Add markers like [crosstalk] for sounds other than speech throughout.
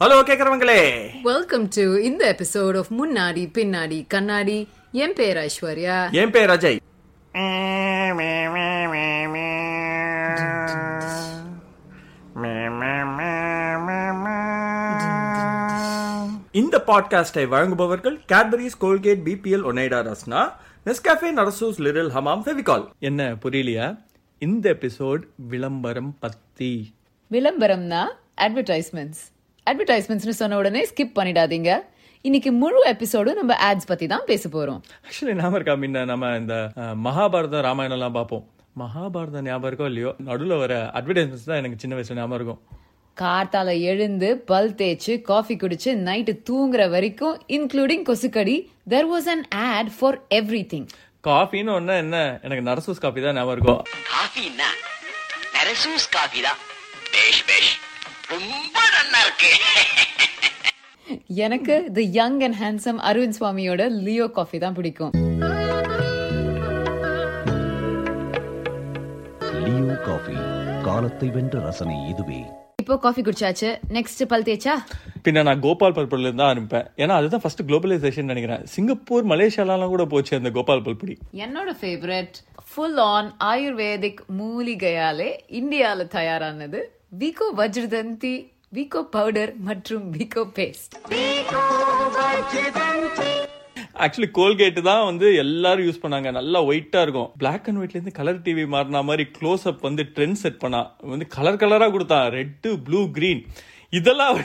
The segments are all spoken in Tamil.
ஹலோ கேக்குறவங்களே. வெல்கம் டு இந்த எபிசோட் ஆஃப் முன்னாடி பின்னாடி கண்ணாடி. என் பேர் ஐஸ்வர்யா. என் பேர் அஜய். இந்த பாட்காஸ்டை வழங்குபவர்கள் Cadbury's Colgate BPL Onida Rasna Nescafe Narasu's Liril Hamam Fevicol என்ன புரியலையா? இந்த எபிசோட் விளம்பரம் பத்தி. விளம்பரம்னா அட்வர்டைஸ்மெண்ட்ஸ் அட்வர்டைஸ்மெண்ட்ஸ்னு சொன்ன உடனே ஸ்கிப் பண்ணிடாதீங்க. இன்னைக்கு முழு எபிசோடும் நம்ம ஆட்ஸ் பத்தி தான் பேச போறோம். ஆக்சுவலி ஞாபகம் இருக்கா முன்ன நம்ம இந்த மகாபாரதம் ராமாயணம் எல்லாம் பார்ப்போம். மகாபாரதம் ஞாபகம் இருக்கோ இல்லையோ நடுவில் வர அட்வர்டைஸ்மெண்ட்ஸ் தான் எனக்கு சின்ன வயசுல ஞாபகம் இருக்கும். கார்த்தால எழுந்து பல் தேய்ச்சு காஃபி குடிச்சு நைட்டு தூங்குற வரைக்கும் including கொசுக்கடி there was an ad for everything காஃபின்னு ஒண்ணு என்ன? எனக்கு நரசூஸ் காஃபி தான் ஞாபகம் இருக்கும். காஃபின்னா நரசூஸ் காஃபி தான். பேஷ் பேஷ். ரொம்ப நல்லா இருக்கு. எனக்கு the young and handsome Aravind Swami Leo coffee தான் பிடிக்கும். லியோ காஃபி காலத்தை வென்ற ரசனை இதுவே. இப்போ காஃபி குடிச்சாச்சு. நெக்ஸ்ட் பல் தேய்ச்சா? பின்ன நான் கோபால் பல்புல இருந்து தான் ஆரம்பிப்பேன் ஏன்னா அதுதான் ஃபர்ஸ்ட் குளோபலைசேஷன் நினைக்கிறேன். சிங்கப்பூர் மலேசியாலாம் கூட போச்சு அந்த கோபால் பல்புடி என்னோட ஃபேவரட் ஃபுல் ஆன் ஆயுர்வேதிக் மூலிகையாலே இந்தியால தயாரானது விகோ வஜ்ரதந்தி விகோ பவுடர் மற்றும் விகோ பேஸ்ட் ஆக்சுவலி கோல்கேட் தான் வந்து எல்லாரும் யூஸ் பண்ணாங்க. நல்லா ஒயிட்டா இருக்கும். பிளாக் அண்ட் ஒயிட்ல இருந்து கலர் டிவி மாறின மாதிரி க்ளோஸ் அப் வந்து ட்ரெண்ட் செட் பண்ணா. வந்து கலர் கலரா கொடுத்தான் ரெட்டு ப்ளூ கிரீன் இதெல்லாம்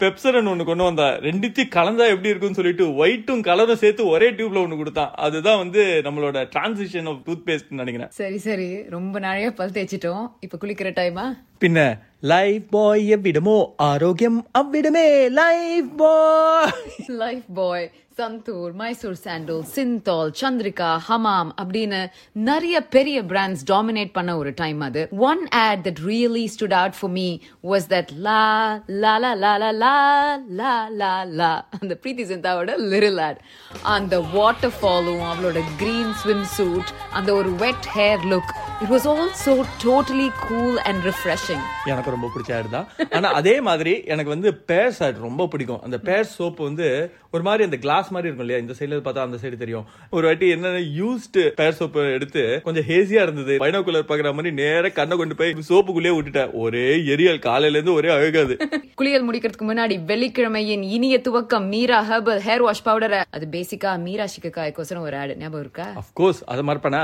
பெப்சரன் ஒண்ணு கொண்டு வந்தா. ரெண்டுத்தையும் கலந்தா எப்படி இருக்கும்னு சொல்லிட்டு ஒயிட்டும் கலரும் சேர்த்து ஒரே டியூப்ல ஒண்ணு கொடுத்தான். அதுதான் வந்து நம்மளோட டிரான்சிஷன் ஆஃப் டூத் பேஸ்ட் நினைக்கிறேன். சரி சரி. ரொம்ப நாளையா பல் தேய்ச்சிட்டோம். இப்ப குளிக்கிற டைமா பின்ன லைஃப் பாய் எவ்விடமோ ஆரோக்கியம் அவ்விடமே Lifebuoy Lifebuoy Santoor Mysore sandal Cinthol Chandrika Hamam அப்படின்னு நிறைய பெரிய பிராண்ட்ஸ் டாமினேட் பண்ண ஒரு டைம் அது one ad that really stood out for me was that la la la la la la la la la அந்த பிரீத்தி சிந்தாவோட லிரில் ஆட் அந்த வாட்டர் ஃபாலும் அவளோட கிரீன் ஸ்விம் சூட் அந்த ஒரு wet hair look it was also totally cool and refreshing எனக்கு ரொம்ப பிடிச்ச ஆட் தான். ஆனா அதே மாதிரி எனக்கு வந்து பேர்ஸ் ஆட் ரொம்ப பிடிக்கும். அந்த பேர் சோப் வந்து ஒரு மாதிரி அந்த கிளாஸ் மாதிரி இருக்கும் இல்லையா? இந்த சைடுல பார்த்தா அந்த சைடு தெரியும். ஒரு வாட்டி என்னன்னா யூஸ்டு பேர் சோப் எடுத்து கொஞ்சம் ஹேசியா இருந்தது. பைனோகுலர் பாக்குற மாதிரி நேரா கண்ணை கொண்டு போய் சோப்புக்குள்ளேயே விட்டுட்டேன். ஒரே எரியல். காலையில இருந்து ஒரே அழுகாது. குளியல் முடிக்கிறதுக்கு முன்னாடி வெள்ளிக்கிழமையின் இனிய துவக்கம் Meera herbal hair wash powder அது பேசிக்கா மீரா சிக்கக்காய்க்கோசரம் ஒரு ஆடு ஞாபகம் இருக்கா? அப்கோர்ஸ் அதை மறப்பேனா?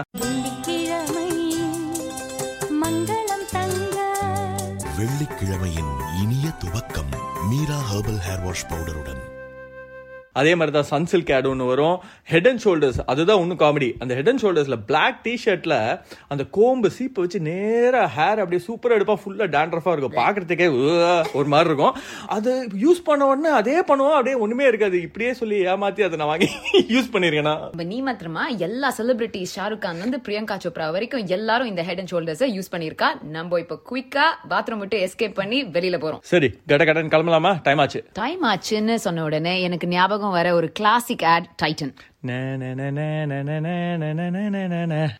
மீரா ஹெர்பல் ஹேர் வாஷ் பவுடருடன் அதே மாதிரி தான் சன்சில்க் ஆட் ஒன்று வரும். ஹெட் அண்ட் ஷோல்டர்ஸ் அதுதான் ஒன்றும் காமெடி அந்த ஹெட் அண்ட் ஷோல்டர்ஸ்ல பிளாக் டிஷர்ட்ல அந்த கோம்பு சீப்பை வச்சு நேரா ஹேர் அப்படியே சூப்பரா எடுப்பா ஃபுல்லா டேண்ட்ரஃபா இருக்கும். பாக்குறதுக்கே ஒரு மாதிரி இருக்கும். அது யூஸ் பண்ண உடனே அதே பண்ணுவோம் அப்படியே ஒண்ணுமே இருக்காது. இப்படியே சொல்லி ஏமாத்தி அதை நான் வாங்கி [laughs] யூஸ் பண்ணிருக்கேனா? இப்ப நீ மாத்திரமா எல்லா செலிபிரிட்டிஸ் ஷாருக் கான்ல இருந்து பிரியங்கா சோப்ரா வரைக்கும் எல்லாரும் இந்த ஹெட் அண்ட் ஷோல்டர்ஸ் யூஸ் பண்ணிருக்கா நம்ம இப்ப குயிக்கா பாத்ரூம் விட்டு எஸ்கேப் பண்ணி வெளியில போறோம். சரி கட கடன் கிளம்பலாமா? டைம் ஆச்சு. டைம் ஆச்சுன்னு சொன்ன உடனே எனக்கு ஞாபகம் ஞாபகம் வர ஒரு கிளாசிக் ஆட் டைட்டன்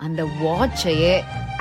அந்த வாட்சையே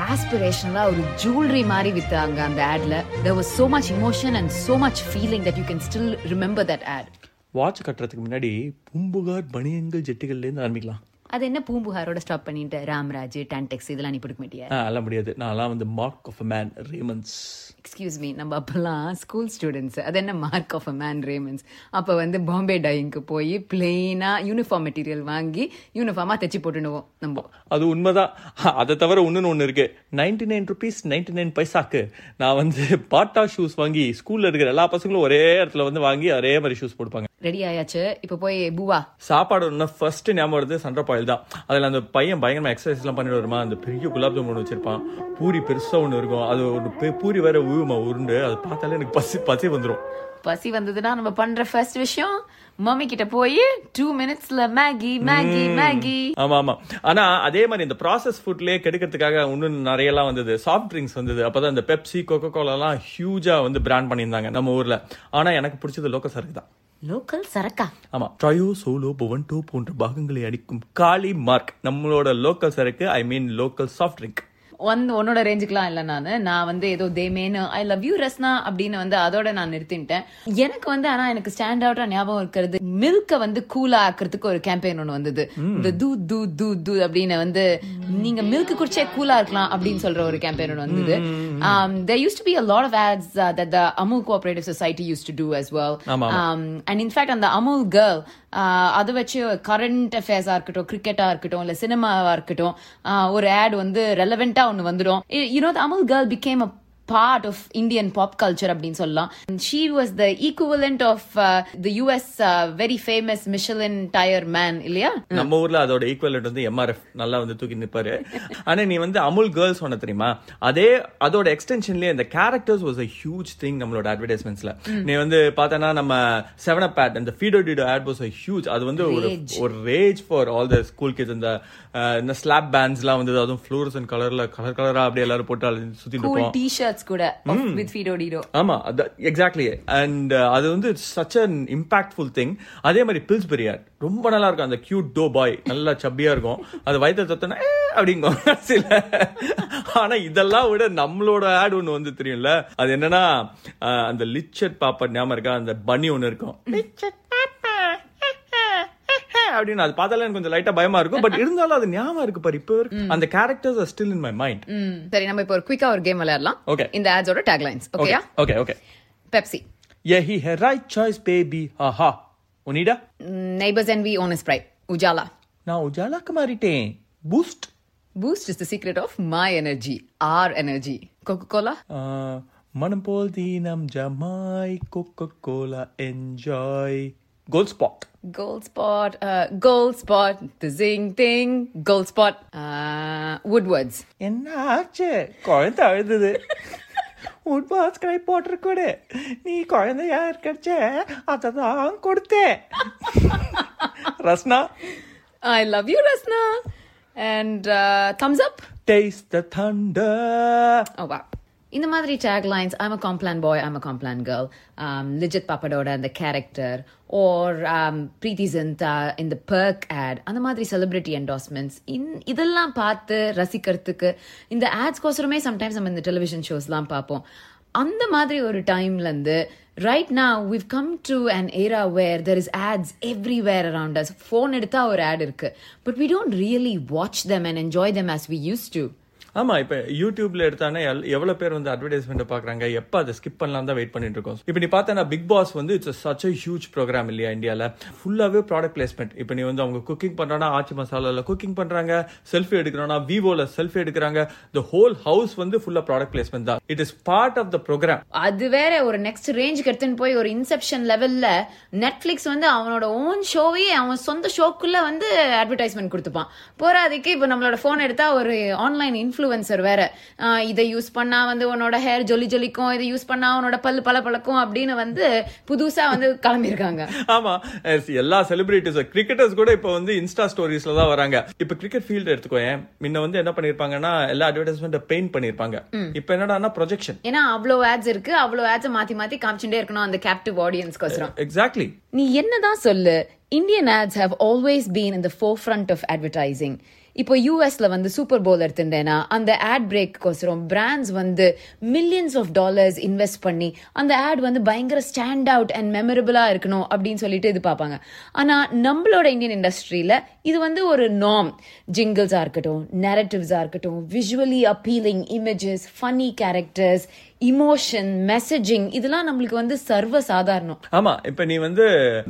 ஆஸ்பிரேஷனலா ஒரு ஜுவல்லரி மாதிரி வித்தாங்க அந்த ஆட்ல there was so much emotion and so much feeling that you can still remember that ad watch கட்டுறதுக்கு முன்னாடி பூம்புகார் பனியன்கள் ஜெட்டிகள்லேருந்து ஆரம்பிக்கலாம் அது என்ன பூம்புகாரோட ஸ்டாப் பண்ணிட்டு ராம்ராஜ் டான்டெக்ஸ் இதெல்லாம் நீ பிடிக்க மாட்டியா? அதெல்லாம் முடியாது. நான்லாம் வந்து mark of a man Raymond's excuse me நம்ம அப்பெல்லாம் ஸ்கூல் ஸ்டூடெண்ட்ஸ் அது என்ன mark of a man Raymond's அப்போ வந்து பாம்பே டையிங்க்கு போய் பிளெயினா யூனிஃபார்ம் மெட்டீரியல் வாங்கி யூனிஃபார்மா தைச்சு போட்டுடுவோம் நம்ம. அது உண்மைதான். அதை தவிர இன்னொன்னு ஒன்று இருக்கு. Ninety nine rupees ninety nine பைசாக்கு நான் வந்து பாட்டா ஷூஸ் வாங்கி ஸ்கூல்ல இருக்கிற எல்லா பசங்களும் ஒரே இடத்துல வந்து வாங்கி ஒரே மாதிரி ஷூஸ் போடுப்பாங்க ரெடி ஆயாச்சு. இப்போ போய் பூவா. சாப்பாடு ஒன்று ஃபர்ஸ்ட் ஞாபகம் வருது சண்டை பாயில் தான். அதில் அந்த பையன் பயங்கரமா எக்ஸசைஸ் எல்லாம் பண்ணிட்டு வருமா அந்த பெரிய குலாப் ஜாமுன் ஒன்று வச்சிருப்பான். பூரி பெருசா ஒன்று இருக்கும். அது ஒரு பூரி வேற ஊமா உருண்டு. அதை பார்த்தாலே எனக்கு பசி பசி வந்துடும் பசி வந்ததுன்னா நம்ம பண்ற ஃபர்ஸ்ட் விஷயம் மம்மி கிட்ட போய் டூ மினிட்ஸ்ல மேகி மேகி மேகி. ஆமா ஆமா. ஆனா அதே மாதிரி இந்த ப்ராசஸ் ஃபுட்லயே கெடுக்கிறதுக்காக இன்னும் நிறைய எல்லாம் வந்தது. சாஃப்ட் ட்ரிங்க்ஸ் வந்தது. அப்பதான் இந்த பெப்சி கோகோ கோலா எல்லாம் ஹியூஜா வந்து பிராண்ட் பண்ணியிருந்தாங்க நம்ம ஊர்ல. ஆனா எனக்கு பிடிச்சது லோக்கல் சரக்கு தான். லோக்கல் சரக்கா. ஆமா ட்ரையோ சோலோ பொவன்டோ போன்ற பாகங்களை அடிக்கும் காளி மார்க். நம்மளோட லோக்கல் சரக்கு I mean local soft drink வந்து உன்னோட ரேஞ்சுக்குலாம் இல்ல நானு. நான் வந்து ஏதோ தேமேனு ஐ லவ் யூ ரஸ்னா அப்படின்னு வந்து அதோட நான் நிறுத்திட்டேன் எனக்கு வந்து ஆனா எனக்கு ஸ்டாண்ட் அவுட்டா ஞாபகம் இருக்கிறது மில்க வந்து கூலா ஆக்குறதுக்கு ஒரு கேம்பெயின் ஒண்ணு வந்தது. இந்த தூ தூ தூ தூ அப்படின்னு வந்து நீங்க மில்க் குடிச்சே கூலா இருக்கலாம் அப்படின்னு சொல்ற ஒரு கேம்பெயின் ஒண்ணு வந்தது. there used to be a lot of ads uh, that the Amul Cooperative Society used to do as well. ஆமா, Um, and in fact, அந்த அமுல் கேர்ள் அதை வச்சு கரண்ட் அஃபேர்ஸா இருக்கட்டும் கிரிக்கெட்டா இருக்கட்டும் இல்ல சினிமாவா இருக்கட்டும் ஒரு ஆட் வந்து ரெலவெண்டா ஒன்னு வந்துடும். You know Amul girl became a part of Indian pop culture அப்படின்னு சொல்லலாம். She was the equivalent of the US very famous Michelin tyre man இல்லையா? [laughs] நம்ம ஊர்ல அதோட ஈக்குவலண்ட் வந்து எம்ஆர்எஃப் நல்லா வந்து தூக்கி நிப்பாரு. ஆனா நீ வந்து அமுல் கேர்ள்ஸ் சொன்ன தெரியுமா? அதே அதோட எக்ஸ்டென்ஷன்லயே இந்த characters was a huge thing நம்மளோட அட்வர்டைஸ்மெண்ட்ஸ்ல நீ வந்து பார்த்தனா நம்ம செவன் அப் ஆட் இந்த Fido Dido ad was a huge அது வந்து ஒரு Rage. ஒரு rage for all the school kids இந்த அஹ், இந்த ஸ்லாப் பேண்ட்ஸ்லாம் வந்து அதுவும் ஃப்ளூரசன் கலர்ல கலர் கலரா அப்படியே எல்லாரும் போட்டு கூல் இருப்போம். டி ஷர்ட்ஸ் கூட வித் ஃபீடோ டிடோ ஆமா எக்ஸாக்ட்லி அண்ட் அது வந்து சச் அன் இம்பாக்ட்ஃபுல் திங் அதே மாதிரி பில்ஸ்பெரி ஆட் ரொம்ப நல்லா இருக்கும். அந்த கியூட் டோ பாய் நல்லா சப்பியா இருக்கும். அது வயிற்று தொத்தனா அப்படிங்கும் சில ஆனா இதெல்லாம் விட நம்மளோட ஆட் ஒண்ணு வந்து தெரியும்ல. அது என்னன்னா அஹ், அந்த லிச்சட் பாப்பா ஞாபகம் இருக்கா? அந்த பனி ஒண்ணு இருக்கும். லிச்சட் அப்படின்னு அது பார்த்தாலே எனக்கு கொஞ்சம் லைட்டா பயமா இருக்கும். பட் இருந்தாலும் அது ஞாபகம் இருக்கு பாரு இப்போ. அந்த characters are still in my. Mind சரி நம்ம இப்போ ஒரு குயிக்கா ஒரு கேம் விளையாடலாம். Okay. இந்த ஆட்ஸோட டேக்லைன்ஸ் ஓகேயா okay okay Pepsi Yeah, he had right choice, baby. Aha. Unida? Neighbours envy own Sprite Ujala நான் உஜாலாக்கு மாறிட்டேன். Boost Boost is the secret of my energy our energy Coca Cola மனம் போல் தீனம் ஜமாய். Coca Cola enjoy Gold Spot Gold spot, uh, gold spot, the zing thing, gold spot, uh, Woodwards. என்ன ஆச்சு குழந்தை அழுதுது உட் பாஸ் கடை போட்டிருக்கூட நீ குழந்தையா இருக்கச்ச அதை தான் கொடுத்தேன் Rasna I love you, Rasna. And uh, thumbs up. Taste the thunder Oh, wow. இந்த மாதிரி taglines I'm a Complan boy I'm a Complan girl Lijjat பாப்படோட அந்த கேரக்டர் ஓர் பிரீத்தி ஜிந்தா இந்த பர்க் ஆட் அந்த மாதிரி செலிபிரிட்டி என்டாஸ்மெண்ட்ஸ் இன் இதெல்லாம் பார்த்து ரசிக்கிறதுக்கு இந்த ஆட்ஸ்கோசரமே சம்டைம்ஸ் நம்ம இந்த டெலிவிஷன் ஷோஸ்லாம் பார்ப்போம் அந்த மாதிரி ஒரு டைம்லேருந்து ரைட் நான் we've come to an era where there is ads everywhere around us phone எடுத்தால் ஒரு ஆட் இருக்குது but we don't really watch them and enjoy them as we used to ஆமாம் இப்போ யூடியூப்ல எடுத்தானே எல்- பேர் வந்து அட்வர்டைஸ்மெண்ட் பார்க்குறாங்க எப்போ அதை ஸ்கிப் பண்ணலாம் தான் வெயிட் பண்ணிட்டு இருக்கோம். இப்போ நீ பார்த்தா பிக் பாஸ் வந்து it's such a huge programme இல்லையா இந்தியாவில் ஃபுல்லாவே ப்ராடக்ட் பிளேஸ்மெண்ட் இப்போ நீ வந்து அவங்க குக்கிங் பண்றானா ஆச்சி மசாலாவில் குக்கிங் பண்ணுறாங்க செல்ஃபி எடுக்கிறோன்னா விவோல செல்ஃபி எடுக்கிறாங்க த ஹோல் ஹவுஸ் வந்து ஃபுல்லாக ப்ராடக்ட் பிளேஸ்மெண்ட் தான். It is part of the program அது வேற ஒரு நெக்ஸ்ட் ரேஞ்சுக்கு எடுத்துன்னு போய் ஒரு இன்செப்ஷன் லெவலில் நெட்ஃப்ளிக்ஸ் வந்து அவனோட ஓன் ஷோவே அவன் சொந்த ஷோக்குள்ளே வந்து அட்வர்டைஸ்மெண்ட் கொடுத்துப்பான். போறாதுக்கு இப்போ நம்மளோட ஃபோன் எடுத்தால் ஒரு ஆன்லைன் இன்ஃப்ளூயன்சர் வேற. இதை யூஸ் பண்ணா வந்து உன்னோட ஹேர் ஜொலி ஜொலிக்கும் இதை யூஸ் பண்ணா உன்னோட பல்லு பல பழக்கும் அப்படின்னு வந்து புதுசா வந்து கிளம்பியிருக்காங்க. ஆமா. எல்லா செலிபிரிட்டிஸ் கிரிக்கெட்டர்ஸ் கூட இப்ப வந்து இன்ஸ்டா ஸ்டோரிஸ்ல தான் வராங்க. இப்ப கிரிக்கெட் ஃபீல்ட் எடுத்துக்கோயேன். முன்ன வந்து என்ன பண்ணிருப்பாங்கன்னா எல்லா அட்வர்டைஸ்மெண்ட் பெயிண்ட் பண்ணிருப்பாங்க இப்ப என்னடான்னா ப்ரொஜெக்ஷன் ஏன்னா அவ்வளோ ஆட்ஸ் இருக்கு. அவ்வளோ ஆட்ஸ் மாத்தி மாத்தி காமிச்சுட்டே இருக்கணும் அந்த கேப்டிவ் ஆடியன்ஸ்க்கோசரம் எக்ஸாக்ட்லி நீ என்னதான் சொல்லு. Indian ads have always been in the forefront of advertising இப்போ யூஎஸ்ல வந்து சூப்பர் போல் எடுத்துட்டேன்னா அந்த ஆட் பிரேக்கோசரம் பிராண்ட்ஸ் வந்து மில்லியன்ஸ் ஆஃப் டாலர்ஸ் இன்வெஸ்ட் பண்ணி அந்த ஆட் வந்து பயங்கர ஸ்டாண்ட் அவுட் அண்ட் மெமரபிளா இருக்கணும் அப்படின்னு சொல்லிட்டு இது பார்ப்பாங்க ஆனா நம்மளோட இந்தியன் இண்டஸ்ட்ரியில இது வந்து ஒரு நாம் ஜிங்கிள்ஸா இருக்கட்டும் நெரட்டிவ்ஸா இருக்கட்டும் visually appealing images funny characters emotion messaging இதெல்லாம் நம்மளுக்கு வந்து சர்வ சாதாரணம் ஆமா இப்ப நீ வந்து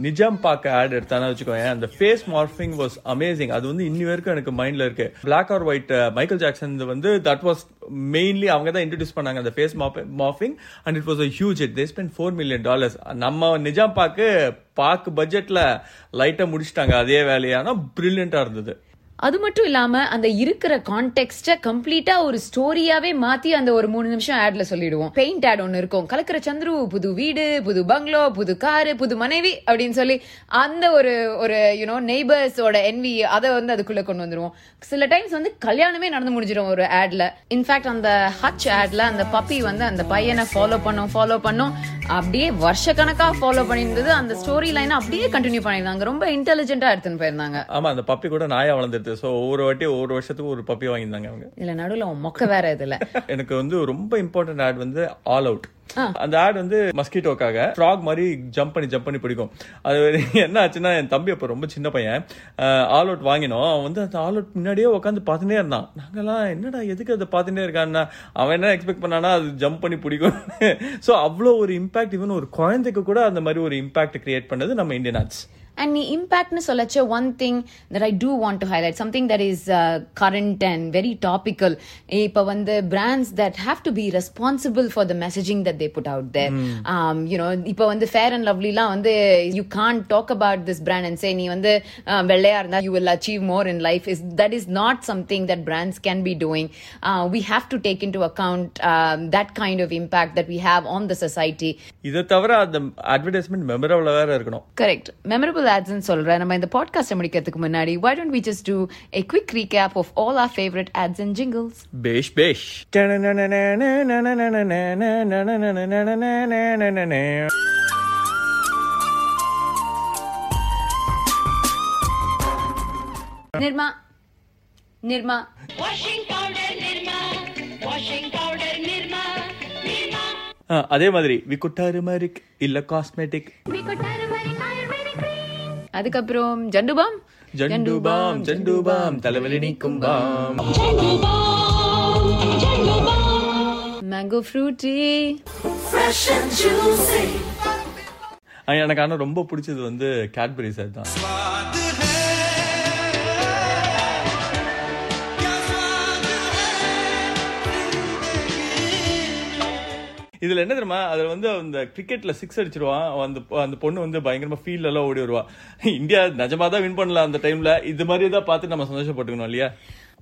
நிஜாம் பாக்க ஆட் எடுத்தானே வச்சுக்கோ அந்த ஃபேஸ் மார்பிங் வாஸ் அமேசிங் அது வந்து இன்னி வரைக்கும் எனக்கு மைண்ட்ல இருக்கு. Black or white Michael Jackson வந்து தட் வாஸ் மெயின்லி அவங்க தான் இன்ட்ரடியூஸ் பண்ணாங்க அந்த face morphing and it was a huge it they spend four million dollars நம்ம நிஜாம் பாக்கு பாக்கு பட்ஜெட்ல லைட்டா முடிச்சிட்டாங்க அதே வேலையானா பிரில்லியண்டா இருந்தது. அது மட்டும் இல்லாம அந்த இருக்கிற கான்டெக்ட்டை கம்ப்ளீட்டா ஒரு ஸ்டோரியாவே மாத்தி அந்த ஒரு மூணு நிமிஷம் ஆட்ல சொல்லிடுவோம். பெயிண்ட் ஆட் ஒன்னு இருக்கும். கலக்கிற சந்துரு புது வீடு புது பங்களோ புது காரு புது மனைவி அப்படின்னு சொல்லி அந்த ஒரு ஒரு யூனோ நெய்பர்ஸோட என்வி அதை வந்து அதுக்குள்ள கொண்டு வந்துருவோம். சில டைம்ஸ் வந்து கல்யாணமே நடந்து முடிஞ்சிடும் ஒரு ஆட்ல இன்ஃபேக்ட் அந்த ஹச் ஆட்ல அந்த பப்பி வந்து அந்த பையனை ஃபாலோ பண்ணும் ஃபாலோ பண்ணும். அப்படியே வருஷ கணக்கா ஃபாலோ பண்ணியிருந்தது. அந்த ஸ்டோரி லைன் அப்படியே கண்டினியூ பண்ணியிருந்தாங்க. ரொம்ப இன்டெலிஜென்ட்டா எடுத்துன்னு போயிருந்தாங்க. ஆமா அந்த பப்பி கூட நாயா வளர்ந்துருது சோ ஒவ்வொரு வாட்டி ஒவ்வொரு வருஷத்துக்கு ஒரு பப்பி வாங்கியிருந்தாங்க அவங்க. இதுல நடுவுல மொக்க வேற இதுல. [laughs] எனக்கு வந்து ரொம்ப இம்பார்ட்டன்ட் ஆட் வந்து ஆல் அவுட் அந்த ஆட் வந்து மஸ்கிட்டோக்காக ஃப்ராக் மாதிரி ஜம்ப் பண்ணி ஜம்ப் பண்ணி பிடிக்கும். அது [laughs] என்ன ஆச்சுன்னா என் தம்பி அப்போ ரொம்ப சின்ன பையன். ஆல் அவுட் வாங்கினோம். அவன் வந்து அந்த ஆல் அவுட் முன்னாடியே உட்காந்து பார்த்துட்டே இருந்தான். நாங்கெல்லாம் என்னடா எதுக்கு அதை பார்த்துட்டே இருக்கான்னா? அவன் என்ன எக்ஸ்பெக்ட் பண்ணானா அது ஜம்ப் பண்ணி பிடிக்கும். [laughs] ஸோ அவ்வளோ ஒரு இம்பாக்ட் ஈவன் ஒரு குழந்தைக்கு கூட அந்த மாதிரி ஒரு இம்பாக்ட் கிரியேட் பண்ணது நம்ம Indian arts And the impact னு சொல்லச்ச one thing that I do want to highlight, something that is uh, current and very topical. இப்போ வந்து brands that have to be responsible for the messaging that they put out there. Um, you know, இப்போ வந்து fair and lovely லாம் வந்து you can't talk about this brand and say நீ வந்து uh, வெள்ளையா இருந்தா you will achieve more in life. Is that is not something that brands can be doing. Uh, we have to take into account um, that kind of impact that we have on the society. இதை தவிர அந்த அட்வர்டைஸ்மெண்ட் மெமரபிளா வேற இருக்கணும் கரெக்ட் மெமரபிள் ஆட்ஸ்னு சொல்றேன் நம்ம இந்த பாட்காஸ்ட் முடிக்கிறதுக்கு முன்னாடி why don't we just do a quick recap of all our favorite ads and jingles பேஷ் பேஷ் Nirma Nirma Washing powder Nirma, washing powder Nirma, Nirma. ஆ, அதே மாதிரி விக்குட்டாரு மரிக் இல்ல காஸ்மெட்டிக் We அதுக்கப்புறம் ஜண்டுபாம். ஜண்டுபாம் ஜண்டுபாம் தலைவலி நீக்கும் bomb. Balm, Jandu balm. Mango Frooti எனக்கு ஆனா ரொம்ப பிடிச்சது வந்து கேட்பரி சார் தான். இதுல என்ன தெரியுமா? அதுல வந்து அந்த கிரிக்கெட்ல சிக்ஸ் அடிச்சிருவான் அந்த அந்த பொண்ணு வந்து பயங்கரமாக ஃபீல்டெல்லாம் ஓடி வருவா. இந்தியா நிஜமாக தான் வின் பண்ணலாம் அந்த டைம்ல இது மாதிரி தான் பார்த்து நம்ம சந்தோஷப்பட்டுக்கணும் இல்லையா?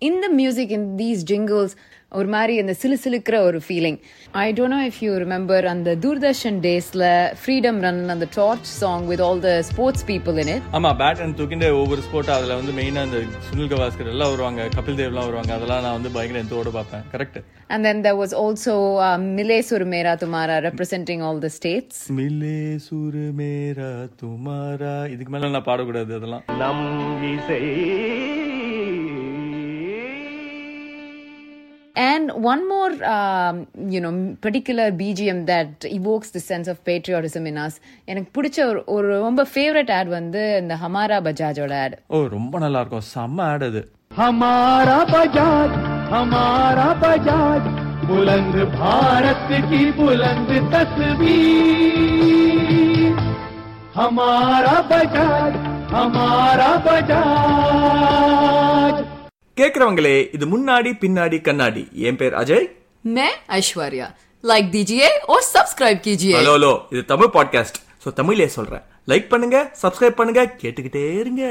இந்த மியூசிக் இன் தீஸ் ஜிங்கிள்ஸ் ஒரு மாதிரி இந்த சிலு சிலுக்கிற ஒரு feeling I don't know if you remember அந்த தூர்தர்ஷன் டேஸ்ல ஃப்ரீடம் ரன் அந்த torch song with all the sports people in it ஆமா பேட் அண்ட் தூக்கிண்டு ஒவ்வொரு ஸ்போர்ட் அதுல வந்து மெயினா அந்த சுனில் கவாஸ்கர் எல்லாம் வருவாங்க கபில் தேவ் எல்லாம் வருவாங்க அதெல்லாம் நான் வந்து பயங்கர எந்தோட பார்ப்பேன். Correct And then there was also uh, Mile Surmera Tumara representing all the states. மிலே சுரு மேரா துமாரா இதுக்கு மேல நான் பாடக்கூடாது அதெல்லாம். And one more, um, you know, particular BGM that evokes the sense of patriotism in us. எனக்கு பிடிச்ச ஒரு ஒரு ரொம்ப ஃபேவரட் ஆட் வந்து இந்த ஹமாரா பஜாஜோட ஆட் ஓ ரொம்ப நல்லா இருக்கும் செம்ம ஆட் அது. ஹமாரா பஜாஜ் ஹமாரா பஜாஜ் புலந்து பாரத் கி புலந்து தஸ்பீர் ஹமாரா பஜாஜ் ஹமாரா பஜாஜ் கேக்குறவங்களே இது முன்னாடி பின்னாடி கண்ணாடி என் பேர் அஜய் मैं ऐश्वर्या लाइक दीजिए और सब्सक्राइब कीजिए ஹலோ ஹலோ இது தமிழ் பாட்காஸ்ட் ஸோ தமிழ்லே சொல்றேன் லைக் பண்ணுங்க சப்ஸ்கிரைப் பண்ணுங்க கேட்டுக்கிட்டே இருங்க